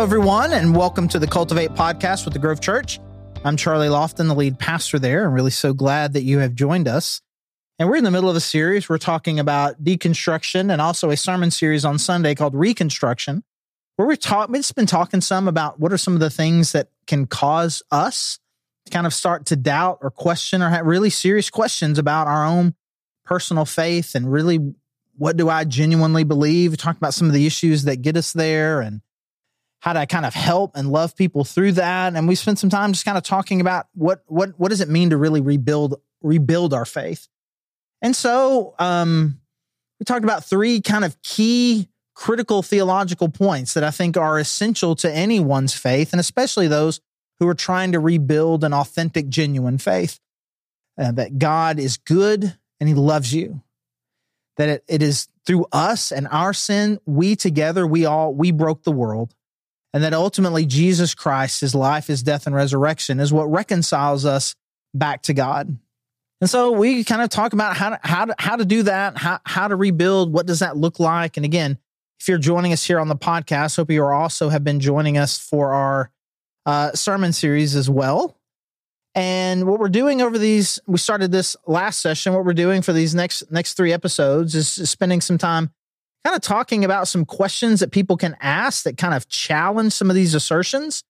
Hello, everyone, and welcome to the Cultivate podcast with the Grove Church. I'm Charlie Lofton, the lead pastor there. I'm really so glad that you have joined us. And we're in the middle of a series. We're talking about deconstruction and also a sermon series on Sunday called Reconstruction, where we're talk, we've just been talking some about what are some of the things that can cause us to kind of start to doubt or question or have really serious questions about our own personal faith and really what do I genuinely believe? We talked about some of the issues that get us there and how to kind of help and love people through that. And we spent some time just kind of talking about what what what does it mean to really rebuild rebuild our faith. And so um, we talked about three kind of key critical theological points that I think are essential to anyone's faith, and especially those who are trying to rebuild an authentic, genuine faith. Uh, that God is good and He loves you. That it, it is through us and our sin, we together, we all we broke the world and that ultimately Jesus Christ, his life, his death, and resurrection is what reconciles us back to God. And so we kind of talk about how to, how to, how to do that, how, how to rebuild, what does that look like? And again, if you're joining us here on the podcast, hope you also have been joining us for our uh, sermon series as well. And what we're doing over these, we started this last session. What we're doing for these next next three episodes is spending some time kind of talking about some questions that people can ask that kind of challenge some of these assertions.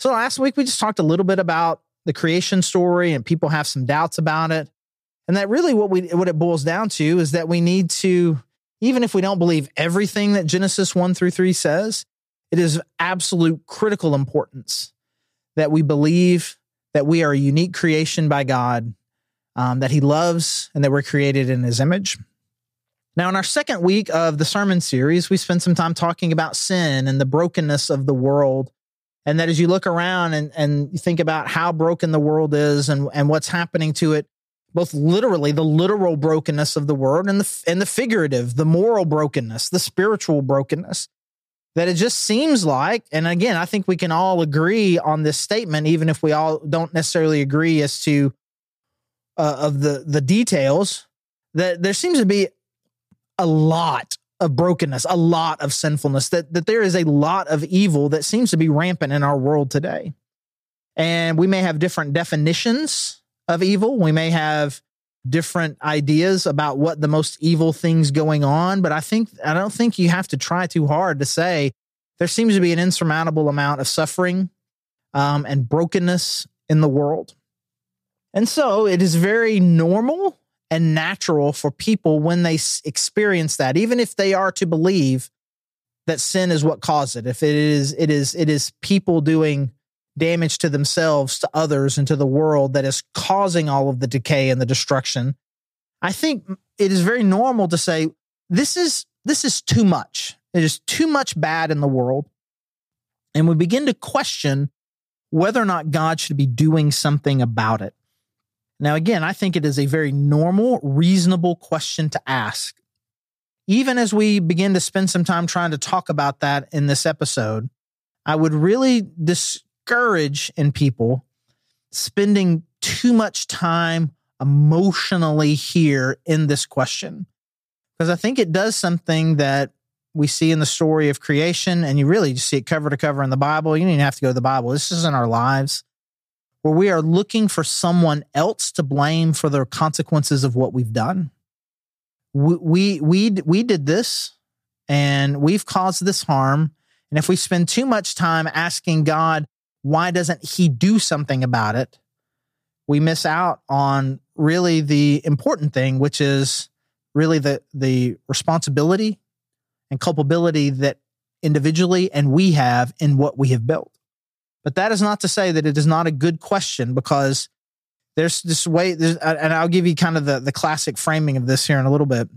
So last week we just talked a little bit about the creation story and people have some doubts about it. And that really what we what it boils down to is that we need to even if we don't believe everything that Genesis 1 through 3 says, it is absolute critical importance that we believe that we are a unique creation by God, um, that He loves, and that we're created in His image. Now, in our second week of the sermon series, we spent some time talking about sin and the brokenness of the world. And that as you look around and, and you think about how broken the world is and, and what's happening to it, both literally the literal brokenness of the world and the, and the figurative, the moral brokenness, the spiritual brokenness, that it just seems like, and again, I think we can all agree on this statement, even if we all don't necessarily agree as to uh, of the the details, that there seems to be a lot of brokenness, a lot of sinfulness, that, that there is a lot of evil that seems to be rampant in our world today. And we may have different definitions of evil. We may have different ideas about what the most evil things going on, but I think I don't think you have to try too hard to say there seems to be an insurmountable amount of suffering um, and brokenness in the world. And so it is very normal and natural for people when they experience that, even if they are to believe that sin is what caused it. If it is, it is, it is people doing damage to themselves, to others, and to the world that is causing all of the decay and the destruction. I think it is very normal to say this is this is too much. It is too much bad in the world. And we begin to question whether or not God should be doing something about it. Now, again, I think it is a very normal, reasonable question to ask. Even as we begin to spend some time trying to talk about that in this episode, I would really discourage in people spending too much time emotionally here in this question. Because I think it does something that we see in the story of creation, and you really just see it cover to cover in the Bible. You don't even have to go to the Bible. This is in our lives where we are looking for someone else to blame for the consequences of what we've done. We, we, we, we did this and we've caused this harm. And if we spend too much time asking God, why doesn't he do something about it? We miss out on really the important thing, which is really the, the responsibility and culpability that individually and we have in what we have built. But that is not to say that it is not a good question because there's this way, and I'll give you kind of the, the classic framing of this here in a little bit.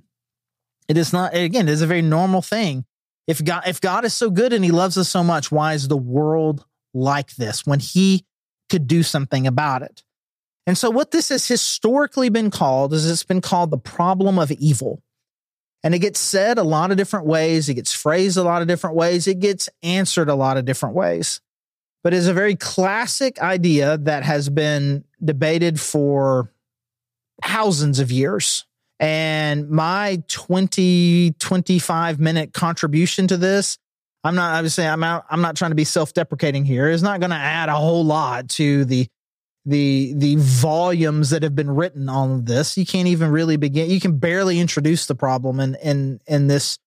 It is not, again, it is a very normal thing. If God, if God is so good and he loves us so much, why is the world like this when he could do something about it? And so, what this has historically been called is it's been called the problem of evil. And it gets said a lot of different ways. It gets phrased a lot of different ways. It gets answered a lot of different ways but is a very classic idea that has been debated for thousands of years. And my 20, 25 minute contribution to this, I'm not obviously I'm not I'm not trying to be self-deprecating here. It's not going to add a whole lot to the the the volumes that have been written on this. You can't even really begin. You can barely introduce the problem in in in this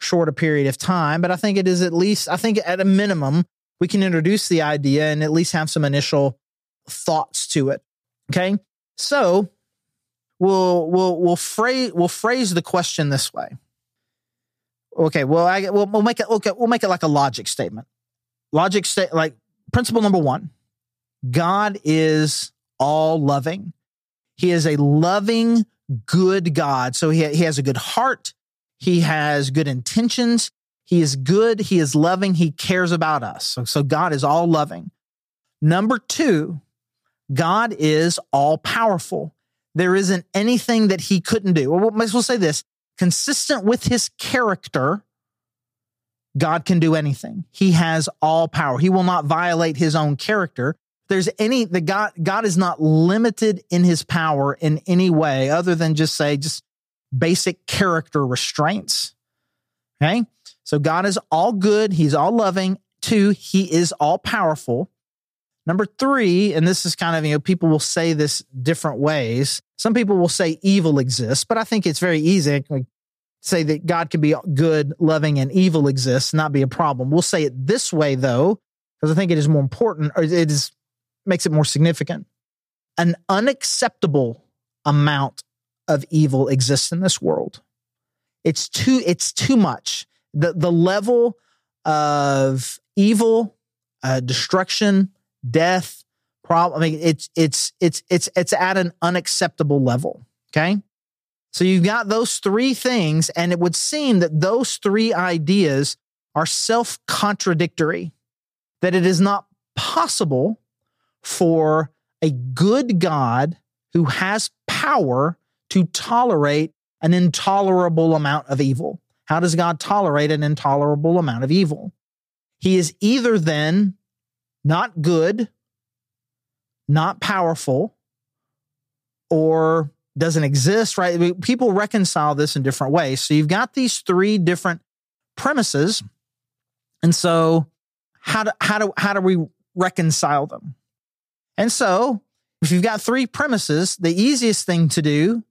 short a period of time. But I think it is at least I think at a minimum we can introduce the idea and at least have some initial thoughts to it. Okay, so we'll we'll we'll phrase we'll phrase the question this way. Okay, well I we'll, we'll make it okay we'll make it like a logic statement. Logic state like principle number one God is all loving. He is a loving, good God. So he, he has a good heart. He has good intentions. He is good. He is loving. He cares about us. So, so God is all loving. Number two, God is all powerful. There isn't anything that he couldn't do. Well, might as well say this consistent with his character, God can do anything. He has all power. He will not violate his own character there's any the God God is not limited in his power in any way other than just say just basic character restraints. Okay? So God is all good, he's all loving. Two, he is all powerful. Number 3, and this is kind of, you know, people will say this different ways. Some people will say evil exists, but I think it's very easy to say that God can be good, loving, and evil exists, not be a problem. We'll say it this way though, because I think it is more important, or it is makes it more significant. An unacceptable amount of evil exists in this world. It's too it's too much. The the level of evil, uh, destruction, death, problem. I mean, it's it's it's it's it's at an unacceptable level. Okay, so you've got those three things, and it would seem that those three ideas are self contradictory. That it is not possible for a good God who has power to tolerate an intolerable amount of evil. How does God tolerate an intolerable amount of evil? He is either then not good, not powerful, or doesn't exist, right? People reconcile this in different ways. So you've got these three different premises. And so how do, how do, how do we reconcile them? And so, if you've got three premises, the easiest thing to do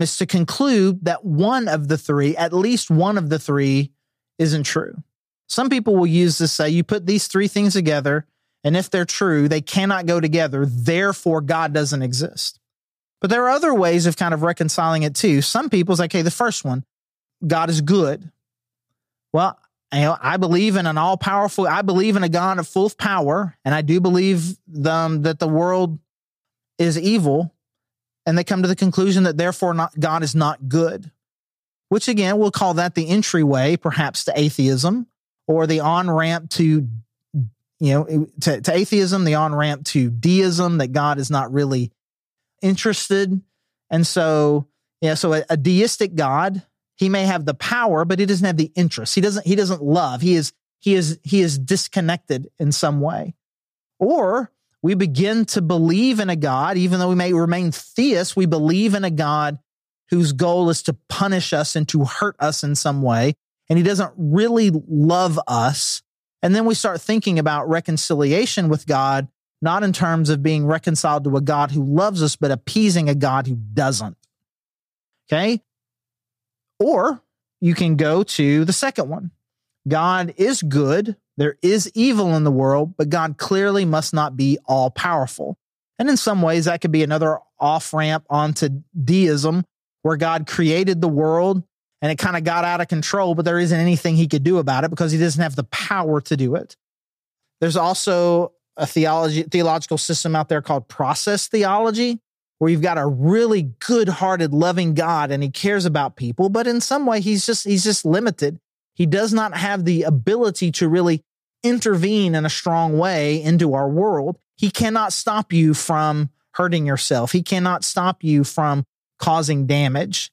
is to conclude that one of the three, at least one of the three, isn't true. Some people will use this say you put these three things together, and if they're true, they cannot go together. Therefore, God doesn't exist. But there are other ways of kind of reconciling it too. Some people's like, okay, the first one, God is good. Well, you know, I believe in an all powerful, I believe in a God of full power, and I do believe um, that the world is evil. And they come to the conclusion that therefore not, God is not good, which again, we'll call that the entryway, perhaps to atheism or the on ramp to, you know, to, to atheism, the on ramp to deism, that God is not really interested. And so, yeah, so a, a deistic God he may have the power, but he doesn't have the interest. He doesn't, he doesn't love. He is, he is, he is disconnected in some way. Or we begin to believe in a God, even though we may remain theists, we believe in a God whose goal is to punish us and to hurt us in some way. And he doesn't really love us. And then we start thinking about reconciliation with God, not in terms of being reconciled to a God who loves us, but appeasing a God who doesn't. Okay. Or you can go to the second one God is good. There is evil in the world, but God clearly must not be all powerful. And in some ways, that could be another off ramp onto deism, where God created the world and it kind of got out of control, but there isn't anything he could do about it because he doesn't have the power to do it. There's also a theology theological system out there called process theology, where you've got a really good-hearted, loving God and he cares about people, but in some way he's just he's just limited. He does not have the ability to really intervene in a strong way into our world. He cannot stop you from hurting yourself. He cannot stop you from causing damage.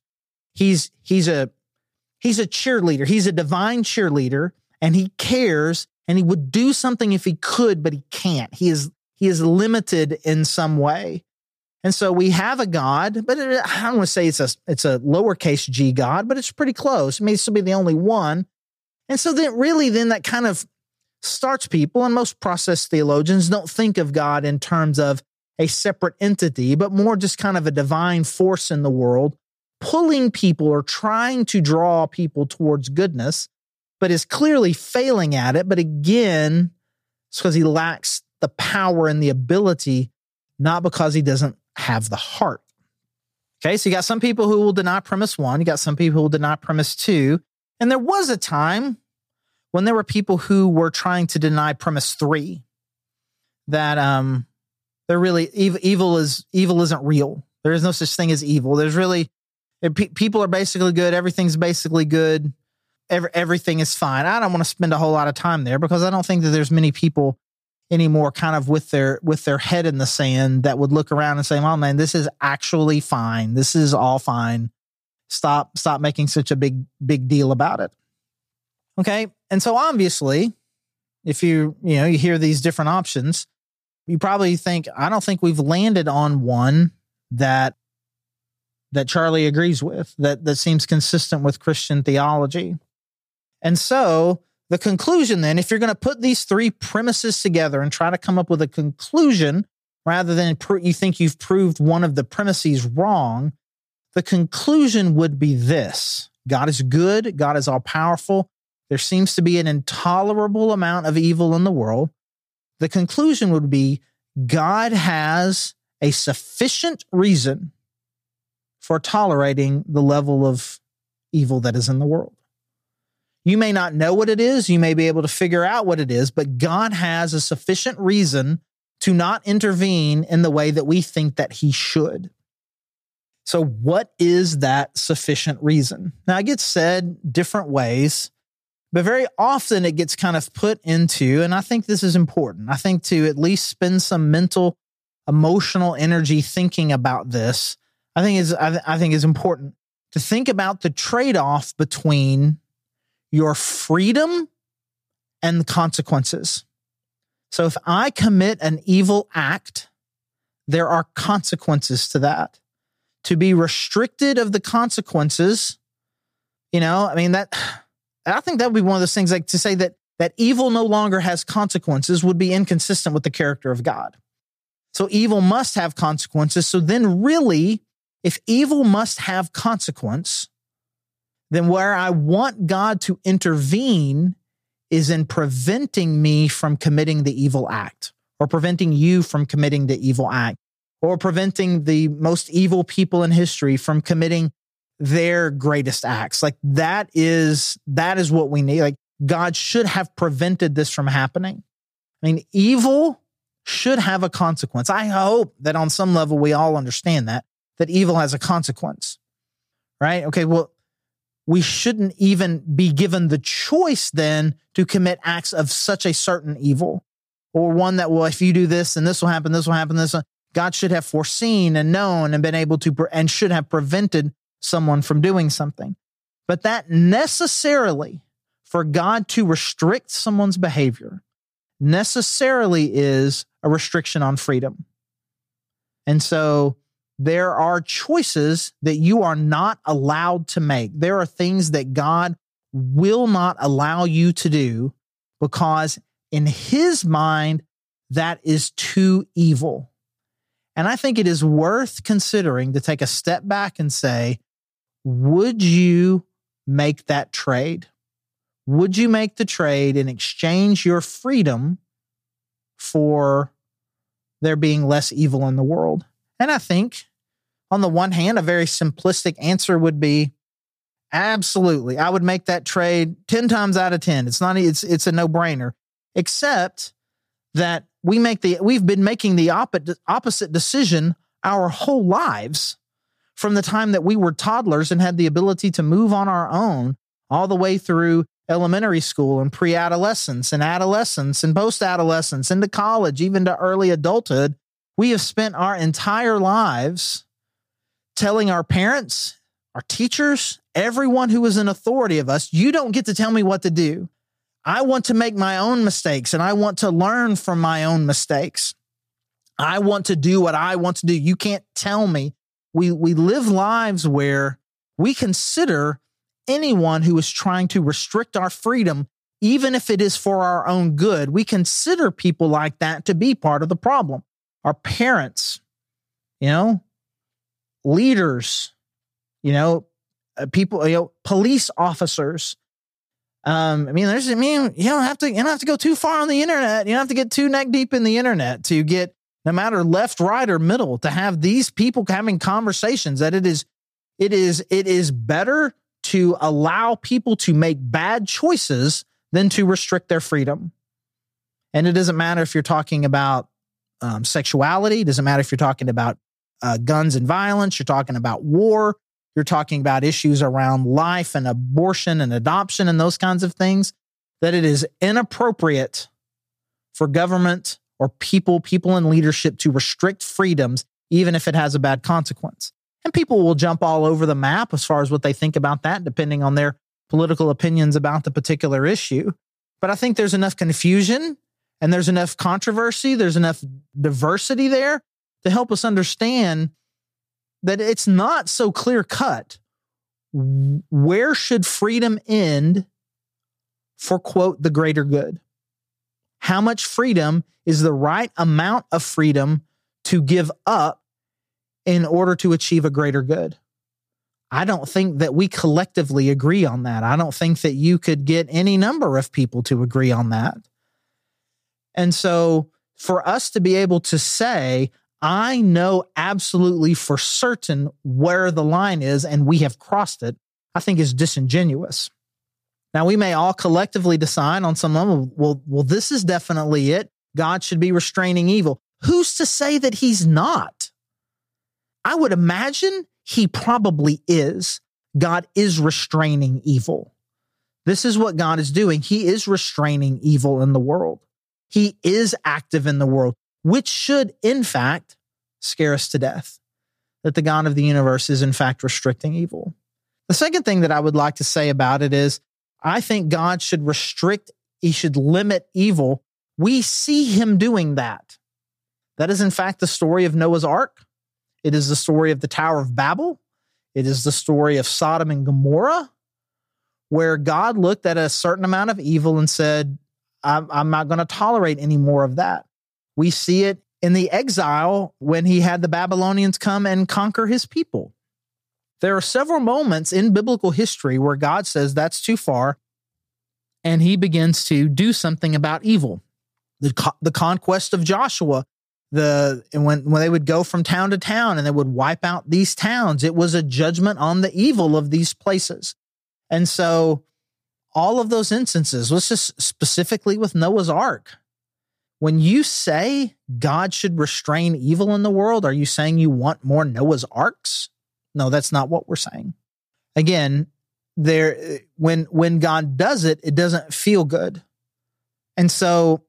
He's he's a he's a cheerleader. He's a divine cheerleader and he cares and he would do something if he could, but he can't. He is he is limited in some way. And so we have a God, but it, I don't want to say it's a it's a lowercase g God, but it's pretty close. It may still be the only one. And so then really then that kind of starts people and most process theologians don't think of God in terms of a separate entity, but more just kind of a divine force in the world, pulling people or trying to draw people towards goodness, but is clearly failing at it. But again, it's because he lacks the power and the ability, not because he doesn't have the heart. Okay, so you got some people who will deny premise one, you got some people who will deny premise two. And there was a time when there were people who were trying to deny premise three that um they're really evil, evil is evil isn't real. There is no such thing as evil. There's really people are basically good. Everything's basically good. Every, everything is fine. I don't want to spend a whole lot of time there because I don't think that there's many people anymore kind of with their with their head in the sand that would look around and say, "Oh man, this is actually fine. This is all fine. Stop stop making such a big big deal about it." Okay? And so obviously, if you, you know, you hear these different options, you probably think, I don't think we've landed on one that that Charlie agrees with, that that seems consistent with Christian theology. And so the conclusion then, if you're going to put these three premises together and try to come up with a conclusion rather than pr- you think you've proved one of the premises wrong, the conclusion would be this God is good, God is all powerful. There seems to be an intolerable amount of evil in the world. The conclusion would be God has a sufficient reason for tolerating the level of evil that is in the world. You may not know what it is, you may be able to figure out what it is, but God has a sufficient reason to not intervene in the way that we think that he should. So, what is that sufficient reason? Now, it gets said different ways, but very often it gets kind of put into, and I think this is important. I think to at least spend some mental, emotional energy thinking about this I think is I, I think is important to think about the trade-off between your freedom and the consequences. So if I commit an evil act, there are consequences to that. To be restricted of the consequences, you know, I mean that I think that would be one of those things like to say that that evil no longer has consequences would be inconsistent with the character of God. So evil must have consequences. So then really if evil must have consequence, then where I want God to intervene is in preventing me from committing the evil act or preventing you from committing the evil act or preventing the most evil people in history from committing their greatest acts. Like that is, that is what we need. Like God should have prevented this from happening. I mean, evil should have a consequence. I hope that on some level we all understand that that evil has a consequence, right? Okay, well, we shouldn't even be given the choice then to commit acts of such a certain evil or one that, well, if you do this and this will happen, this will happen, this will, God should have foreseen and known and been able to, and should have prevented someone from doing something. But that necessarily, for God to restrict someone's behavior, necessarily is a restriction on freedom. And so there are choices that you are not allowed to make. There are things that God will not allow you to do because in his mind, that is too evil. And I think it is worth considering to take a step back and say, would you make that trade? Would you make the trade and exchange your freedom for there being less evil in the world? And I think, on the one hand, a very simplistic answer would be absolutely. I would make that trade 10 times out of 10. It's not, it's, it's a no brainer, except that we make the, we've been making the opposite opposite decision our whole lives from the time that we were toddlers and had the ability to move on our own all the way through elementary school and pre adolescence and adolescence and post adolescence into college, even to early adulthood. We have spent our entire lives telling our parents, our teachers, everyone who is in authority of us, you don't get to tell me what to do. I want to make my own mistakes and I want to learn from my own mistakes. I want to do what I want to do. You can't tell me. We, we live lives where we consider anyone who is trying to restrict our freedom, even if it is for our own good. We consider people like that to be part of the problem. Our parents, you know, leaders, you know, uh, people, you know, police officers. Um, I mean, there's, I mean, you don't have to, you don't have to go too far on the internet. You don't have to get too neck deep in the internet to get no matter left, right, or middle, to have these people having conversations that it is, it is, it is better to allow people to make bad choices than to restrict their freedom. And it doesn't matter if you're talking about um, sexuality, it doesn't matter if you're talking about uh, guns and violence, you're talking about war, you're talking about issues around life and abortion and adoption and those kinds of things, that it is inappropriate for government or people, people in leadership to restrict freedoms, even if it has a bad consequence. And people will jump all over the map as far as what they think about that, depending on their political opinions about the particular issue. But I think there's enough confusion and there's enough controversy, there's enough diversity there to help us understand that it's not so clear cut. Where should freedom end for, quote, the greater good? How much freedom is the right amount of freedom to give up in order to achieve a greater good. I don't think that we collectively agree on that. I don't think that you could get any number of people to agree on that. And so for us to be able to say, I know absolutely for certain where the line is and we have crossed it, I think is disingenuous. Now, we may all collectively decide on some level, well, well, this is definitely it. God should be restraining evil. Who's to say that he's not? I would imagine he probably is. God is restraining evil. This is what God is doing. He is restraining evil in the world. He is active in the world, which should, in fact, scare us to death that the God of the universe is, in fact, restricting evil. The second thing that I would like to say about it is I think God should restrict, he should limit evil. We see him doing that. That is, in fact, the story of Noah's Ark. It is the story of the Tower of Babel. It is the story of Sodom and Gomorrah, where God looked at a certain amount of evil and said, I'm, I'm not going to tolerate any more of that. We see it in the exile when he had the Babylonians come and conquer his people. There are several moments in biblical history where God says that's too far and he begins to do something about evil. The, the conquest of Joshua, the when when they would go from town to town and they would wipe out these towns, it was a judgment on the evil of these places. And so all of those instances, let's just specifically with Noah's Ark. When you say God should restrain evil in the world, are you saying you want more Noah's Arks? No, that's not what we're saying. Again, there when when God does it, it doesn't feel good. And so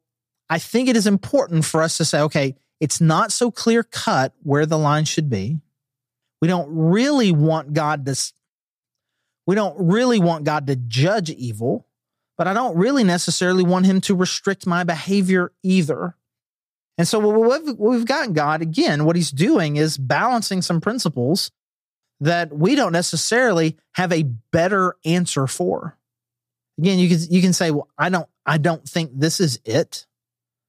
I think it is important for us to say, okay, it's not so clear cut where the line should be. We don't really want God to we don't really want God to judge evil, but I don't really necessarily want him to restrict my behavior either. And so what we've, what we've got God again, what he's doing is balancing some principles that we don't necessarily have a better answer for. Again, you can you can say, "Well, I don't I don't think this is it."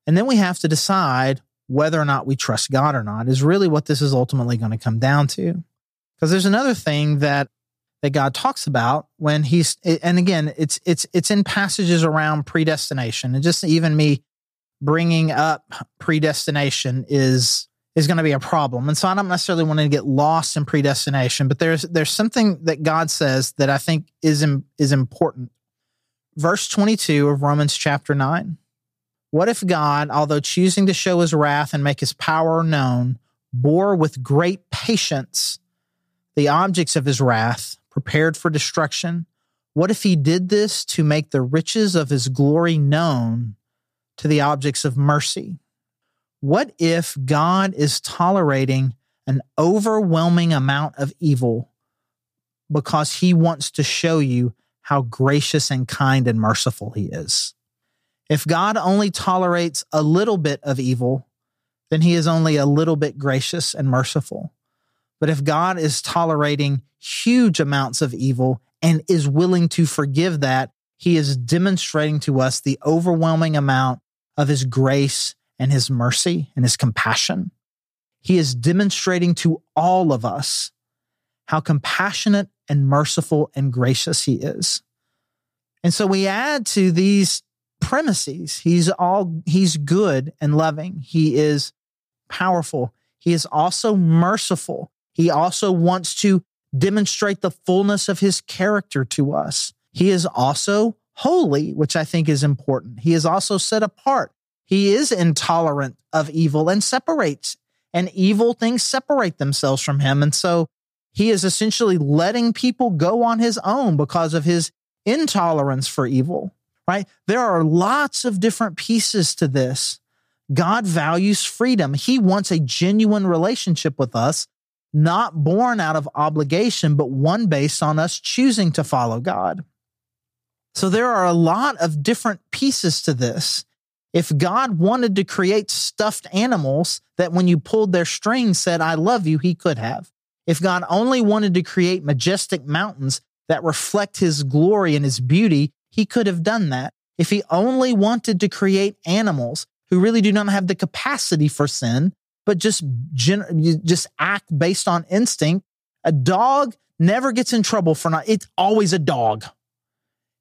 And then we have to decide whether or not we trust God or not is really what this is ultimately going to come down to. Because there's another thing that that God talks about when he's and again, it's it's it's in passages around predestination. And just even me bringing up predestination is is going to be a problem. And so I don't necessarily want to get lost in predestination, but there's there's something that God says that I think is is important. Verse 22 of Romans chapter 9. What if God, although choosing to show his wrath and make his power known, bore with great patience the objects of his wrath, prepared for destruction? What if he did this to make the riches of his glory known to the objects of mercy? What if God is tolerating an overwhelming amount of evil because he wants to show you how gracious and kind and merciful he is? If God only tolerates a little bit of evil, then he is only a little bit gracious and merciful. But if God is tolerating huge amounts of evil and is willing to forgive that, he is demonstrating to us the overwhelming amount of his grace and his mercy and his compassion. He is demonstrating to all of us how compassionate and merciful and gracious he is. And so we add to these premises. He's all, he's good and loving. He is powerful. He is also merciful. He also wants to demonstrate the fullness of his character to us. He is also holy, which I think is important. He is also set apart. He is intolerant of evil and separates, and evil things separate themselves from him. And so he is essentially letting people go on his own because of his intolerance for evil, right? There are lots of different pieces to this. God values freedom. He wants a genuine relationship with us, not born out of obligation, but one based on us choosing to follow God. So there are a lot of different pieces to this. If God wanted to create stuffed animals that when you pulled their strings said, I love you, he could have. If God only wanted to create majestic mountains that reflect his glory and his beauty, he could have done that. If he only wanted to create animals who really do not have the capacity for sin, but just, just act based on instinct, a dog never gets in trouble for not, it's always a dog.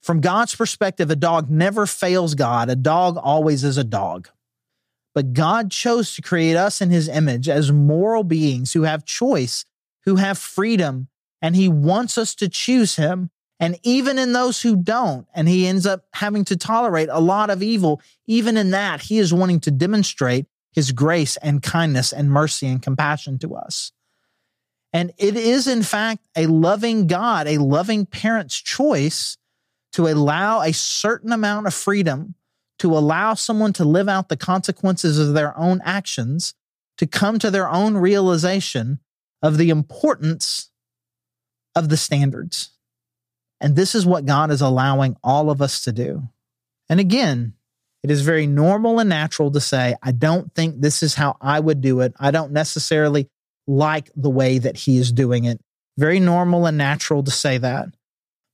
From God's perspective, a dog never fails God. A dog always is a dog. But God chose to create us in his image as moral beings who have choice, who have freedom, and he wants us to choose him. And even in those who don't, and he ends up having to tolerate a lot of evil, even in that, he is wanting to demonstrate his grace and kindness and mercy and compassion to us. And it is, in fact, a loving God, a loving parent's choice to allow a certain amount of freedom to allow someone to live out the consequences of their own actions, to come to their own realization of the importance of the standards. And this is what God is allowing all of us to do. And again, it is very normal and natural to say, I don't think this is how I would do it. I don't necessarily like the way that he is doing it. Very normal and natural to say that.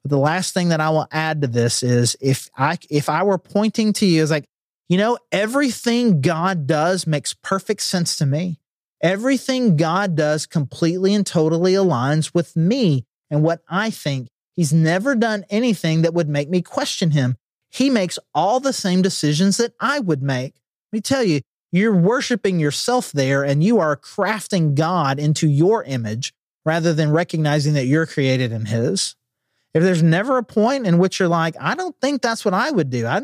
But the last thing that I will add to this is if I if I were pointing to you as like, you know, everything God does makes perfect sense to me. Everything God does completely and totally aligns with me and what I think. He's never done anything that would make me question him. He makes all the same decisions that I would make. Let me tell you, you're worshiping yourself there and you are crafting God into your image rather than recognizing that you're created in his. If there's never a point in which you're like, I don't think that's what I would do. I,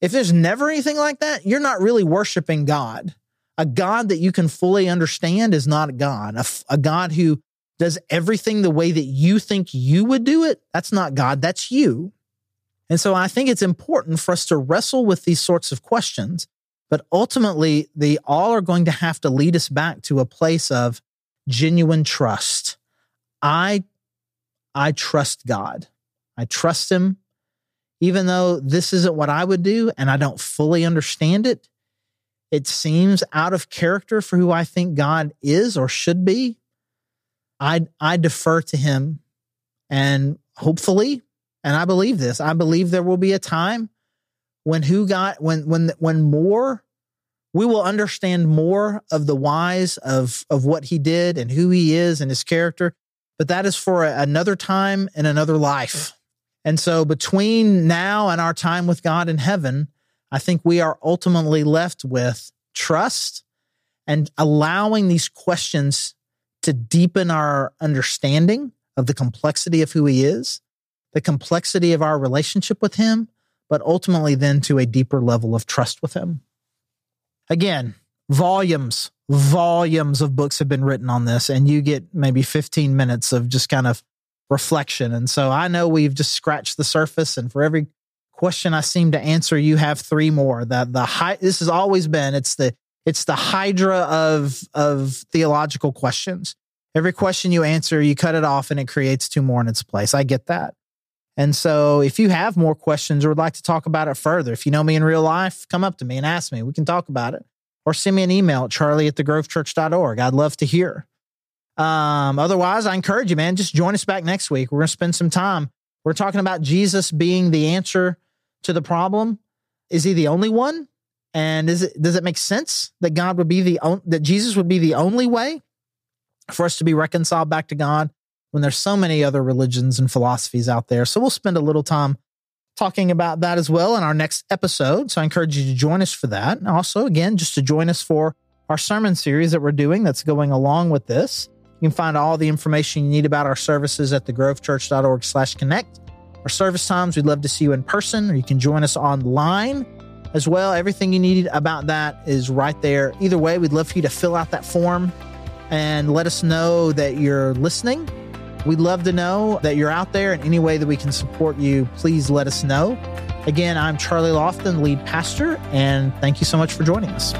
if there's never anything like that, you're not really worshiping God. A God that you can fully understand is not a God. A, a God who does everything the way that you think you would do it, that's not God, that's you. And so I think it's important for us to wrestle with these sorts of questions. But ultimately, they all are going to have to lead us back to a place of genuine trust. I I trust God. I trust Him. Even though this isn't what I would do and I don't fully understand it, it seems out of character for who I think God is or should be. I, I defer to Him. And hopefully, and I believe this, I believe there will be a time when who got, when, when, when more we will understand more of the whys of of what he did and who he is and his character but that is for another time and another life. And so between now and our time with God in heaven, I think we are ultimately left with trust and allowing these questions to deepen our understanding of the complexity of who he is, the complexity of our relationship with him, but ultimately then to a deeper level of trust with him. Again, volumes volumes of books have been written on this, and you get maybe 15 minutes of just kind of reflection. And so I know we've just scratched the surface, and for every question I seem to answer, you have three more. That the high this has always been it's the it's the hydra of of theological questions. Every question you answer, you cut it off and it creates two more in its place. I get that. And so if you have more questions or would like to talk about it further, if you know me in real life, come up to me and ask me. We can talk about it or send me an email at charlie at thegrovechurch.org. I'd love to hear. Um, otherwise, I encourage you, man, just join us back next week. We're going to spend some time. We're talking about Jesus being the answer to the problem. Is he the only one? And is it does it make sense that God would be the that Jesus would be the only way for us to be reconciled back to God when there's so many other religions and philosophies out there? So we'll spend a little time talking about that as well in our next episode. So I encourage you to join us for that. And also, again, just to join us for our sermon series that we're doing that's going along with this. You can find all the information you need about our services at thegrovechurch.org slash connect. Our service times, we'd love to see you in person, or you can join us online as well. Everything you need about that is right there. Either way, we'd love for you to fill out that form and let us know that you're listening. We'd love to know that you're out there in any way that we can support you. Please let us know. Again, I'm Charlie Lofton, lead pastor, and thank you so much for joining us.